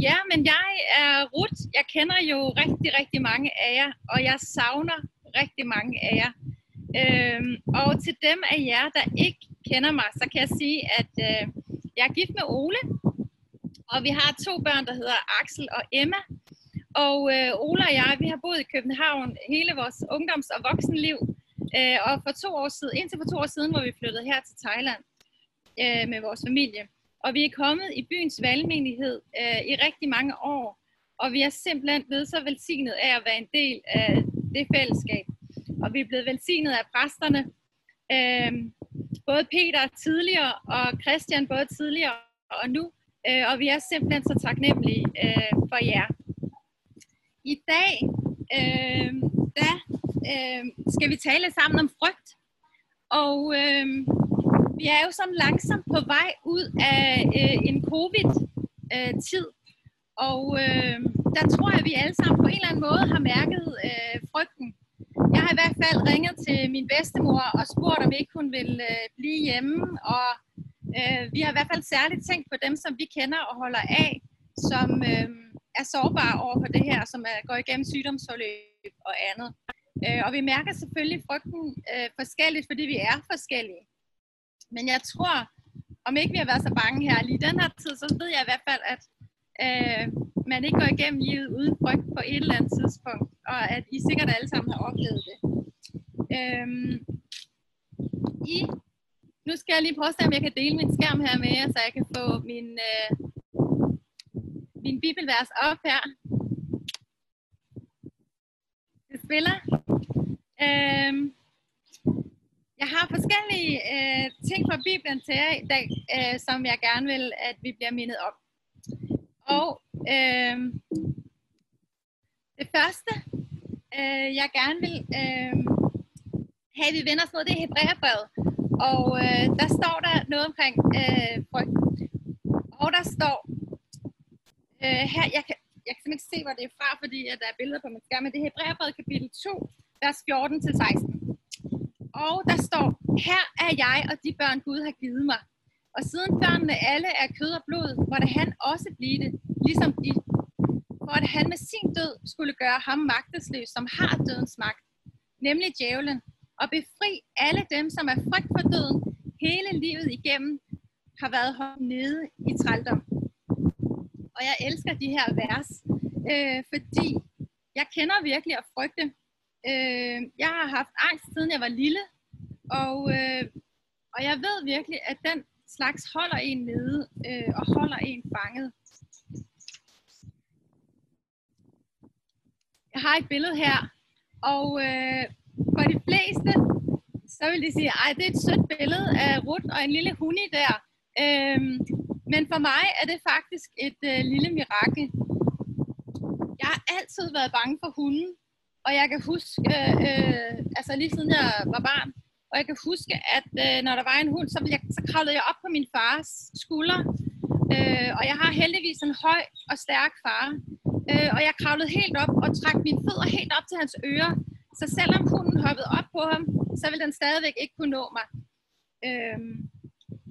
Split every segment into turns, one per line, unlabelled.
Ja, men jeg er Ruth. Jeg kender jo rigtig, rigtig mange af jer, og jeg savner rigtig mange af jer. Øhm, og til dem af jer, der ikke kender mig, så kan jeg sige, at øh, jeg er gift med Ole, og vi har to børn, der hedder Axel og Emma. Og øh, Ole og jeg, vi har boet i København hele vores ungdoms- og voksenliv. Øh, og for to år siden, indtil for to år siden, hvor vi flyttede her til Thailand øh, med vores familie. Og vi er kommet i byens valgmenighed øh, i rigtig mange år. Og vi er simpelthen blevet så velsignet af at være en del af det fællesskab. Og vi er blevet velsignet af præsterne. Øh, både Peter tidligere og Christian både tidligere og nu. Øh, og vi er simpelthen så taknemmelige øh, for jer. I dag øh, da, øh, skal vi tale sammen om frygt. Og øh, vi er jo sådan langsomt på vej ud af øh, en covid-tid. Og øh, der tror jeg, at vi alle sammen på en eller anden måde har mærket øh, frygten. Jeg har i hvert fald ringet til min bedstemor og spurgt, om ikke hun vil øh, blive hjemme. Og øh, vi har i hvert fald særligt tænkt på dem, som vi kender og holder af, som øh, er sårbare over for det her, som er, går igennem sygdomsforløb og andet. Øh, og vi mærker selvfølgelig frygten øh, forskelligt, fordi vi er forskellige. Men jeg tror, om ikke vi har været så bange her lige den her tid, så ved jeg i hvert fald, at øh, man ikke går igennem livet uden frygt på et eller andet tidspunkt, og at I sikkert alle sammen har oplevet det. Øh, I, nu skal jeg lige prøve at se, om jeg kan dele min skærm her med jer, så jeg kan få min, øh, min bibelvers op her. Det spiller. Øh, jeg har forskellige øh, ting fra Bibelen til jer i dag, øh, som jeg gerne vil, at vi bliver mindet om. Og øh, det første, øh, jeg gerne vil øh, have, vi vender os mod, det er Hebræerbrevet. Og øh, der står der noget omkring øh, frygt. Og der står, øh, her, jeg kan, jeg kan simpelthen ikke se, hvor det er fra, fordi at der er billeder på min skærm, men det er Hebræerbrevet kapitel 2, vers 14-16. Og der står, her er jeg og de børn, Gud har givet mig. Og siden børnene alle er kød og blod, måtte han også blive det, ligesom de. For at han med sin død skulle gøre ham magtesløs, som har dødens magt, nemlig djævlen, og befri alle dem, som er frygt for døden, hele livet igennem, har været holdt nede i trældom. Og jeg elsker de her vers, øh, fordi jeg kender virkelig at frygte. Øh, jeg har haft angst, siden jeg var lille, og, øh, og jeg ved virkelig, at den slags holder en nede øh, og holder en fanget. Jeg har et billede her, og øh, for de fleste, så vil de sige, at det er et sødt billede af Rut og en lille huni der. Øh, men for mig er det faktisk et øh, lille mirakel. Jeg har altid været bange for hunden, og jeg kan huske, øh, altså lige siden jeg var barn, og jeg kan huske, at øh, når der var en hund, så, jeg, så kravlede jeg op på min fars skulder. Øh, og jeg har heldigvis en høj og stærk far. Øh, og jeg kravlede helt op og trak mine fødder helt op til hans ører. Så selvom hunden hoppede op på ham, så ville den stadigvæk ikke kunne nå mig. Øh,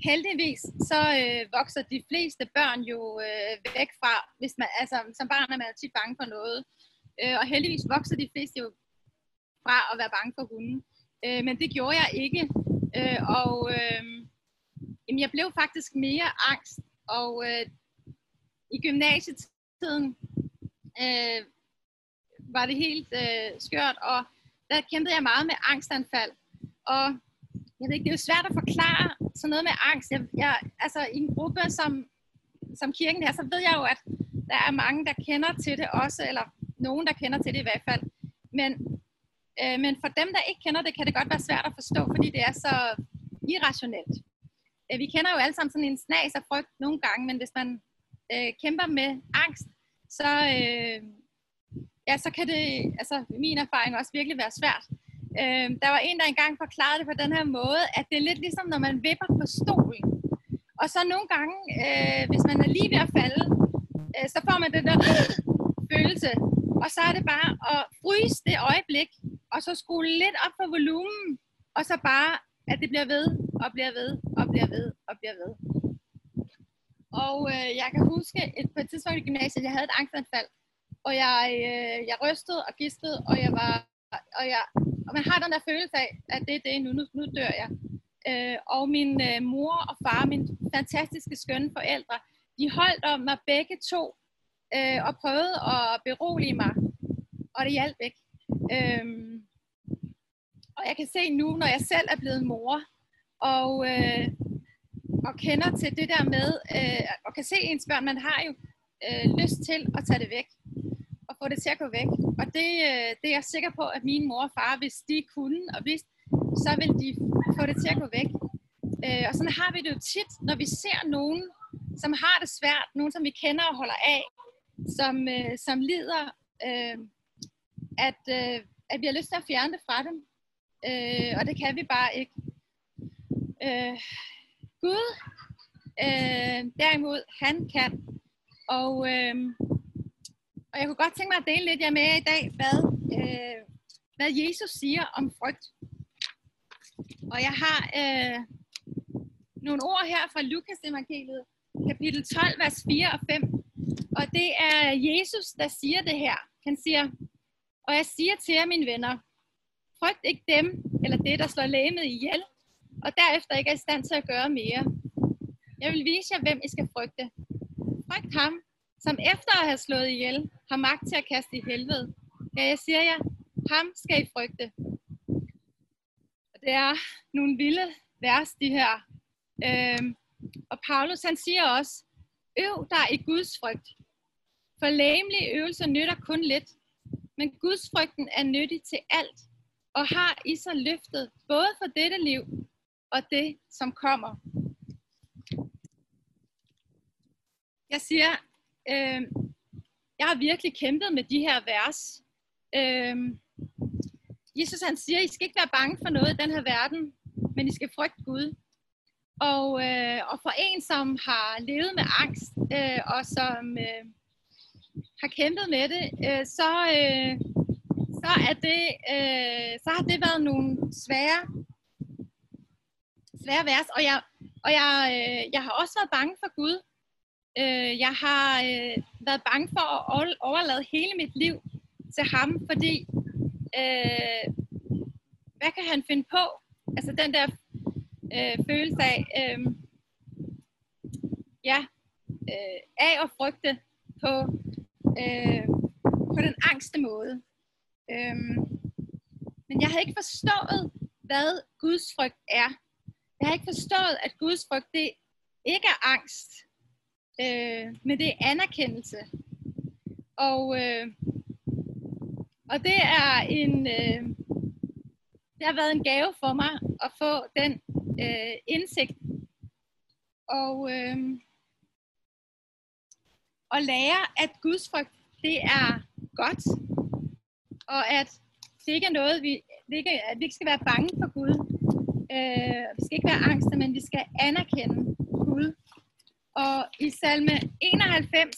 heldigvis så øh, vokser de fleste børn jo øh, væk fra, hvis man, altså som barn er man tit bange for noget. Øh, Øh, og heldigvis vokser de fleste jo fra at være bange for hunden. Øh, men det gjorde jeg ikke. Øh, og øh, jamen, jeg blev faktisk mere angst. Og øh, i gymnasietiden øh, var det helt øh, skørt, og der kæmpede jeg meget med angstanfald. Og jeg ved ikke, det er jo svært at forklare sådan noget med angst. Jeg, jeg, altså i en gruppe som, som kirken her, så ved jeg jo, at der er mange, der kender til det også, eller nogen, der kender til det i hvert fald. Men, øh, men for dem, der ikke kender det, kan det godt være svært at forstå, fordi det er så irrationelt. Øh, vi kender jo alle sammen sådan en snas af frygt nogle gange, men hvis man øh, kæmper med angst, så, øh, ja, så kan det, altså min erfaring også virkelig være svært. Øh, der var en, der engang forklarede det på den her måde, at det er lidt ligesom, når man vipper på stolen. Og så nogle gange, øh, hvis man er lige ved at falde, øh, så får man den der følelse. Og så er det bare at fryse det øjeblik, og så skrue lidt op for volumen, og så bare, at det bliver ved, og bliver ved, og bliver ved, og bliver ved. Og øh, jeg kan huske et, på et tidspunkt i gymnasiet, jeg havde et angstanfald. Og jeg, øh, jeg rystede og gistede, og jeg var... Og, jeg, og man har den der følelse af, at det er det, nu, nu, nu dør jeg. Øh, og min øh, mor og far, mine fantastiske, skønne forældre, de holdt om mig begge to, øh, og prøvede at berolige mig. Og det hjalp ikke. Øhm, og jeg kan se nu, når jeg selv er blevet mor, og, øh, og kender til det der med, øh, og kan se ens børn, man har jo øh, lyst til at tage det væk, og få det til at gå væk. Og det, øh, det er jeg sikker på, at min mor og far, hvis de kunne og vidste, så vil de få det til at gå væk. Øh, og sådan har vi det jo tit, når vi ser nogen, som har det svært, nogen som vi kender og holder af, som, øh, som lider, øh, at, øh, at vi har lyst til at fjerne det fra dem. Øh, og det kan vi bare ikke. Øh, Gud, øh, derimod, han kan. Og, øh, og jeg kunne godt tænke mig at dele lidt jer med i dag, hvad, øh, hvad Jesus siger om frygt. Og jeg har øh, nogle ord her fra Lukas evangeliet, kapitel 12, vers 4 og 5. Og det er Jesus, der siger det her. Han siger, og jeg siger til jer, mine venner, frygt ikke dem, eller det, der slår lægemet ihjel, og derefter ikke er i stand til at gøre mere. Jeg vil vise jer, hvem I skal frygte. Frygt ham, som efter at have slået ihjel, har magt til at kaste i helvede. Ja, jeg siger jer, ham skal I frygte. Og det er nogle vilde vers, de her. Øhm, og Paulus, han siger også, øv dig i Guds frygt. For læmelige øvelser nytter kun lidt, men Guds frygten er nyttig til alt, og har i sig løftet både for dette liv og det, som kommer. Jeg siger, øh, jeg har virkelig kæmpet med de her vers. Øh, Jesus han siger, I skal ikke være bange for noget i den her verden, men I skal frygte Gud. Og, øh, og for en, som har levet med angst, øh, og som øh, har kæmpet med det, øh, så, øh, så, er det, øh, så har det været nogle svære, svære vers. Og jeg, og jeg, øh, jeg har også været bange for Gud. Øh, jeg har øh, været bange for at overlade hele mit liv til ham, fordi øh, hvad kan han finde på? Altså den der øh, følelse af, øh, ja, øh, af at frygte på, øh, på den angste måde. Øh, men jeg havde ikke forstået, hvad Guds frygt er. Jeg har ikke forstået, at Guds frygt det ikke er angst, øh, men det er anerkendelse. Og, øh, og det er en, øh, det har været en gave for mig at få den øh, indsigt og, øh, og lære, at Guds frygt, det er godt, og at det ikke er noget, vi, det ikke, at vi ikke skal være bange for Gud. Øh, vi skal ikke være angste, men vi skal anerkende Gud. Og i salme 91,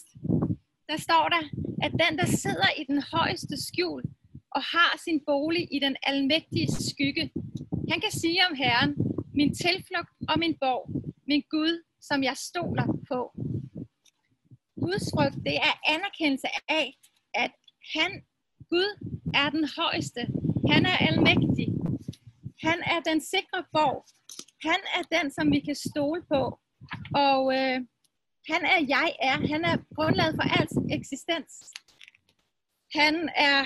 der står der, at den, der sidder i den højeste skjul og har sin bolig i den almægtige skygge, han kan sige om Herren, min tilflugt og min borg, min Gud, som jeg stoler på. Guds frygt, det er anerkendelse af, at han, Gud, er den højeste. Han er almægtig. Han er den sikre borg. Han er den, som vi kan stole på. Og øh, han er jeg er. Han er grundlaget for alt eksistens. Han er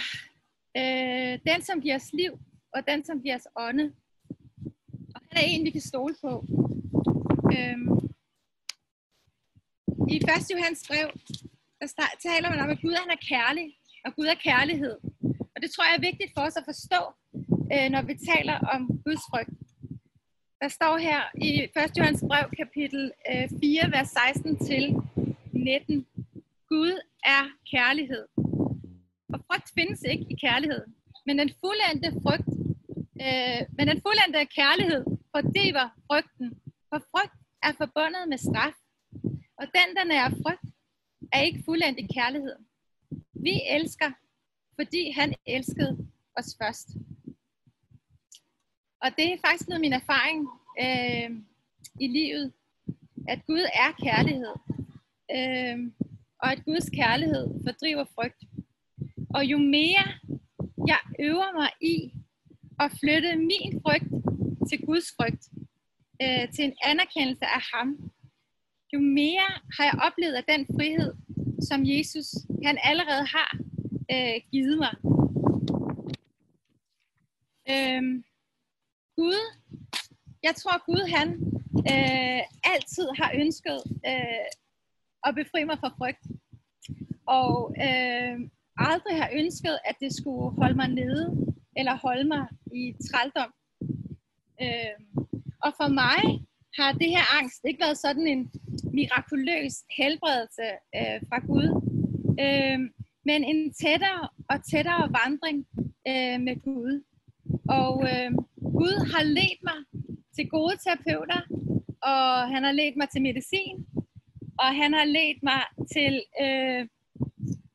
øh, den, som giver os liv, og den, som giver os ånde. Er en, vi kan stole på. Øhm, I 1. Johannes brev, der taler man om, at Gud han er kærlig, og Gud er kærlighed. Og det tror jeg er vigtigt for os at forstå, øh, når vi taler om Guds frygt. Der står her i 1. Johannes brev, kapitel øh, 4, vers 16 til 19. Gud er kærlighed. Og frygt findes ikke i kærlighed. Men den fuldendte frygt, øh, men den fuldendte kærlighed fordriver frygten. For frygt er forbundet med straf. Og den, der er frygt, er ikke fuldendt i kærlighed. Vi elsker, fordi han elskede os først. Og det er faktisk noget af min erfaring øh, i livet, at Gud er kærlighed. øh, og at Guds kærlighed fordriver frygt. Og jo mere jeg øver mig i at flytte min frygt til Guds frygt, øh, til en anerkendelse af ham, jo mere har jeg oplevet af den frihed, som Jesus han allerede har øh, givet mig. Øhm, Gud, jeg tror Gud han øh, altid har ønsket øh, at befri mig fra frygt. Og øh, aldrig har ønsket, at det skulle holde mig nede, eller holde mig i trældom. Øh, og for mig har det her angst ikke været sådan en mirakuløs helbredelse øh, fra Gud, øh, men en tættere og tættere vandring øh, med Gud. Og øh, Gud har ledt mig til gode terapeuter, og han har ledt mig til medicin, og han har ledt mig til øh,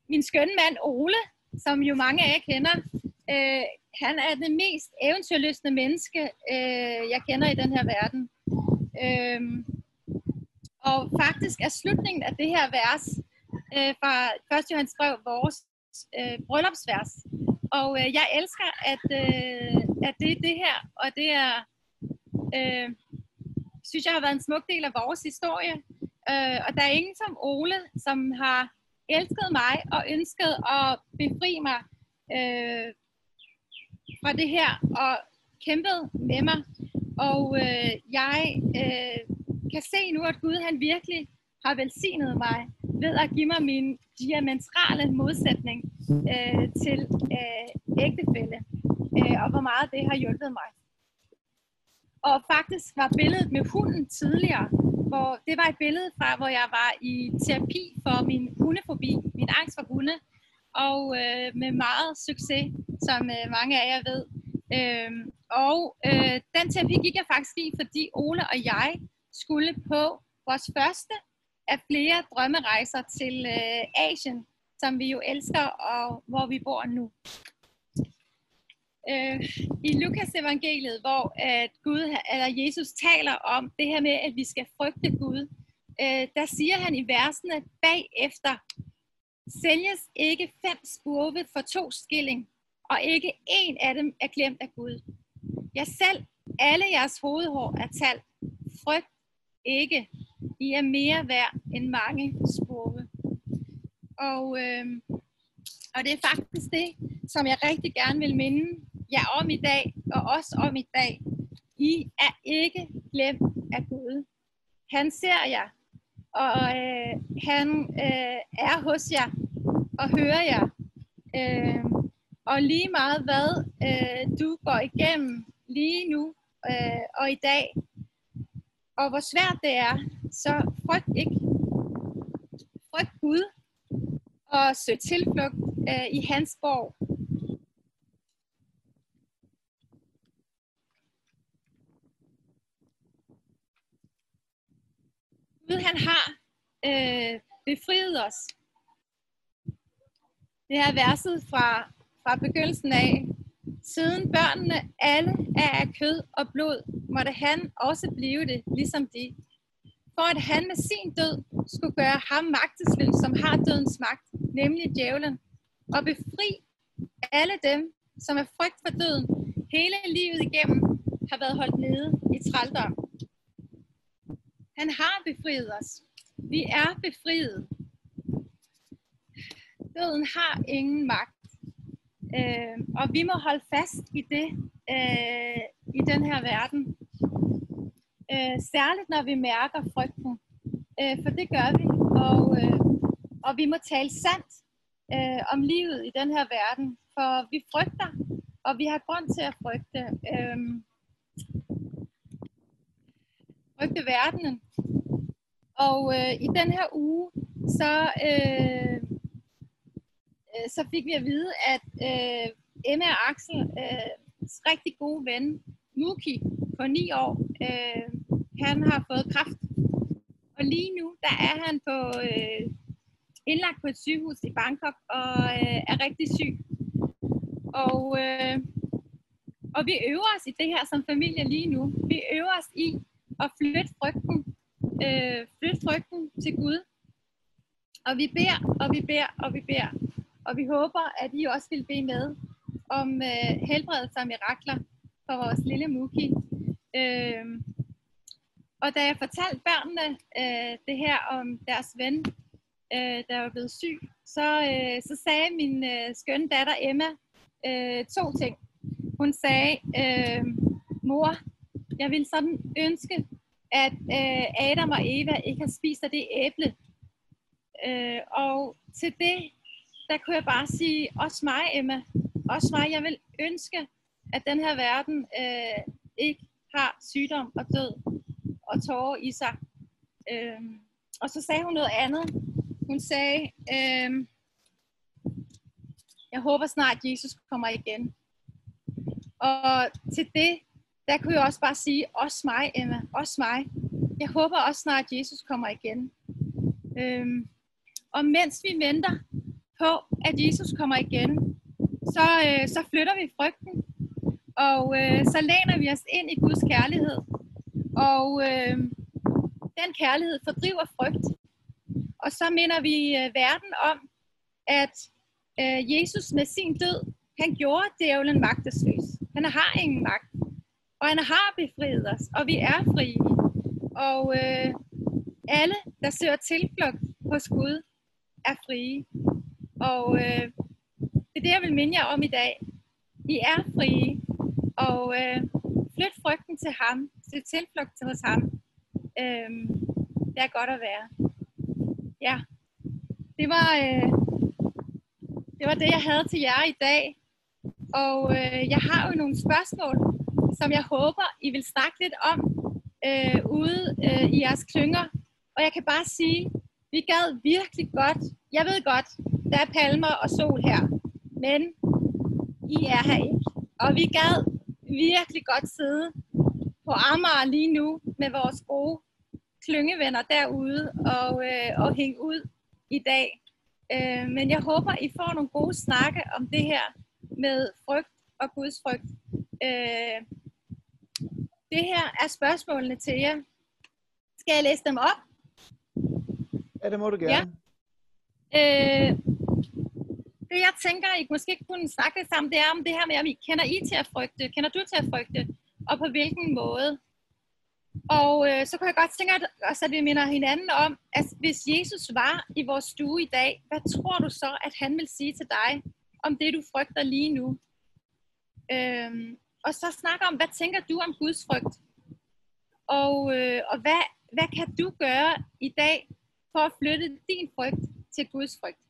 min skønne mand Ole, som jo mange af jer kender. Øh, han er det mest eventyrløsende menneske, øh, jeg kender i den her verden. Øh, og faktisk er slutningen af det her vers øh, fra 1. Johannes brev vores øh, bryllupsvers. Og øh, jeg elsker, at, øh, at det er det her, og det er, øh, synes jeg har været en smuk del af vores historie. Øh, og der er ingen som Ole, som har elsket mig og ønsket at befri mig øh, fra det her og kæmpet med mig. Og øh, jeg øh, kan se nu, at Gud han virkelig har velsignet mig ved at give mig min diametrale modsætning øh, til øh, ægtefælde, øh, og hvor meget det har hjulpet mig. Og faktisk var billedet med hunden tidligere, hvor det var et billede fra, hvor jeg var i terapi for min hundefobi, min angst for hunde, og øh, med meget succes, som øh, mange af jer ved. Øh, og øh, den terapi gik jeg faktisk i, fordi Ole og jeg skulle på vores første af flere drømmerejser til øh, Asien, som vi jo elsker, og hvor vi bor nu øh, i Lukas evangeliet, hvor at Gud eller Jesus taler om det her med, at vi skal frygte Gud, øh, der siger han i versene bagefter, sælges ikke fem spurve for to skilling, og ikke en af dem er glemt af Gud. Ja, selv alle jeres hovedhår er talt. Frygt ikke. I er mere værd end mange spurve. Og, øh, og det er faktisk det, som jeg rigtig gerne vil minde jer om i dag, og også om i dag. I er ikke glemt af Gud. Han ser jer, og øh, han øh, er hos jer og hører jer. Øh, og lige meget hvad øh, du går igennem lige nu øh, og i dag, og hvor svært det er, så frygt ikke. Frygt Gud og søg tilflugt øh, i hans borg. Gud han har øh, befriet os. Det her verset fra, fra begyndelsen af. Siden børnene alle er af kød og blod, måtte han også blive det, ligesom de. For at han med sin død skulle gøre ham magtesløs, som har dødens magt, nemlig djævlen, og befri alle dem, som er frygt for døden, hele livet igennem har været holdt nede i trældom. Han har befriet os. Vi er befriet. Døden har ingen magt. Øh, og vi må holde fast i det øh, i den her verden. Øh, særligt når vi mærker frygten. Øh, for det gør vi. Og, øh, og vi må tale sandt øh, om livet i den her verden. For vi frygter, og vi har grund til at frygte. Øh, frygte verdenen. Og øh, i den her uge, så, øh, øh, så fik vi at vide, at øh, Emma og Axel, øh, rigtig gode ven, Muki på 9 år, øh, han har fået kraft. Og lige nu, der er han på øh, indlagt på et sygehus i Bangkok og øh, er rigtig syg. Og, øh, og vi øver os i det her som familie lige nu. Vi øver os i og flytte frygten øh, flytte frygten til Gud. Og vi beder, og vi beder, og vi beder. Og vi håber, at I også vil bede med om øh, helbredelse og mirakler for vores lille Muki. Øh, og da jeg fortalte børnene øh, det her om deres ven, øh, der var blevet syg, så, øh, så sagde min øh, skønne datter Emma øh, to ting. Hun sagde, øh, mor, jeg vil sådan ønske, at øh, Adam og Eva ikke har spist af det æble. Øh, og til det, der kunne jeg bare sige, også mig Emma, også mig, jeg vil ønske, at den her verden øh, ikke har sygdom og død og tårer i sig. Øh, og så sagde hun noget andet. Hun sagde, øh, jeg håber snart, Jesus kommer igen. Og til det, der kunne jeg også bare sige, også mig, Emma, også mig. Jeg håber også snart, Jesus kommer igen. Øhm, og mens vi venter på, at Jesus kommer igen, så, øh, så flytter vi frygten. Og øh, så læner vi os ind i Guds kærlighed. Og øh, den kærlighed fordriver frygt. Og så minder vi øh, verden om, at øh, Jesus med sin død, han gjorde djævlen magtesløs. Han har ingen magt. Og han har befriet os, og vi er frie. Og øh, alle, der søger tilflugt hos Gud, er frie. Og øh, det er det, jeg vil minde jer om i dag. I er frie. Og øh, flyt frygten til ham. Søg tilflugt til hos ham. Øh, det er godt at være. Ja, det var, øh, det var det, jeg havde til jer i dag. Og øh, jeg har jo nogle spørgsmål, som jeg håber, I vil snakke lidt om øh, ude øh, i jeres klynger. Og jeg kan bare sige, vi gad virkelig godt. Jeg ved godt, der er palmer og sol her, men I er her ikke. Og vi gad virkelig godt sidde på Amager lige nu med vores gode klyngevenner derude og, øh, og hænge ud i dag. Øh, men jeg håber, I får nogle gode snakke om det her med frygt og Guds frygt. Øh, det her er spørgsmålene til jer. Skal jeg læse dem op?
Ja, det må du gerne.
Ja. Øh, det jeg tænker, I måske kunne snakke sammen, det er om det her med, om I kender I til at frygte? Kender du til at frygte? Og på hvilken måde? Og øh, så kunne jeg godt tænke os, at vi minder hinanden om, at hvis Jesus var i vores stue i dag, hvad tror du så, at han vil sige til dig om det, du frygter lige nu? Øhm, og så snakke om, hvad tænker du om Guds frygt? Og, øh, og hvad, hvad kan du gøre i dag for at flytte din frygt til Guds frygt?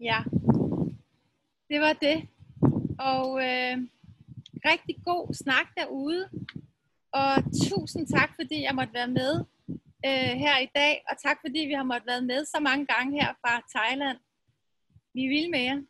Ja, det var det. Og øh, rigtig god snak derude. Og tusind tak, fordi jeg måtte være med øh, her i dag. Og tak, fordi vi har måttet være med så mange gange her fra Thailand. Vi vil med jer.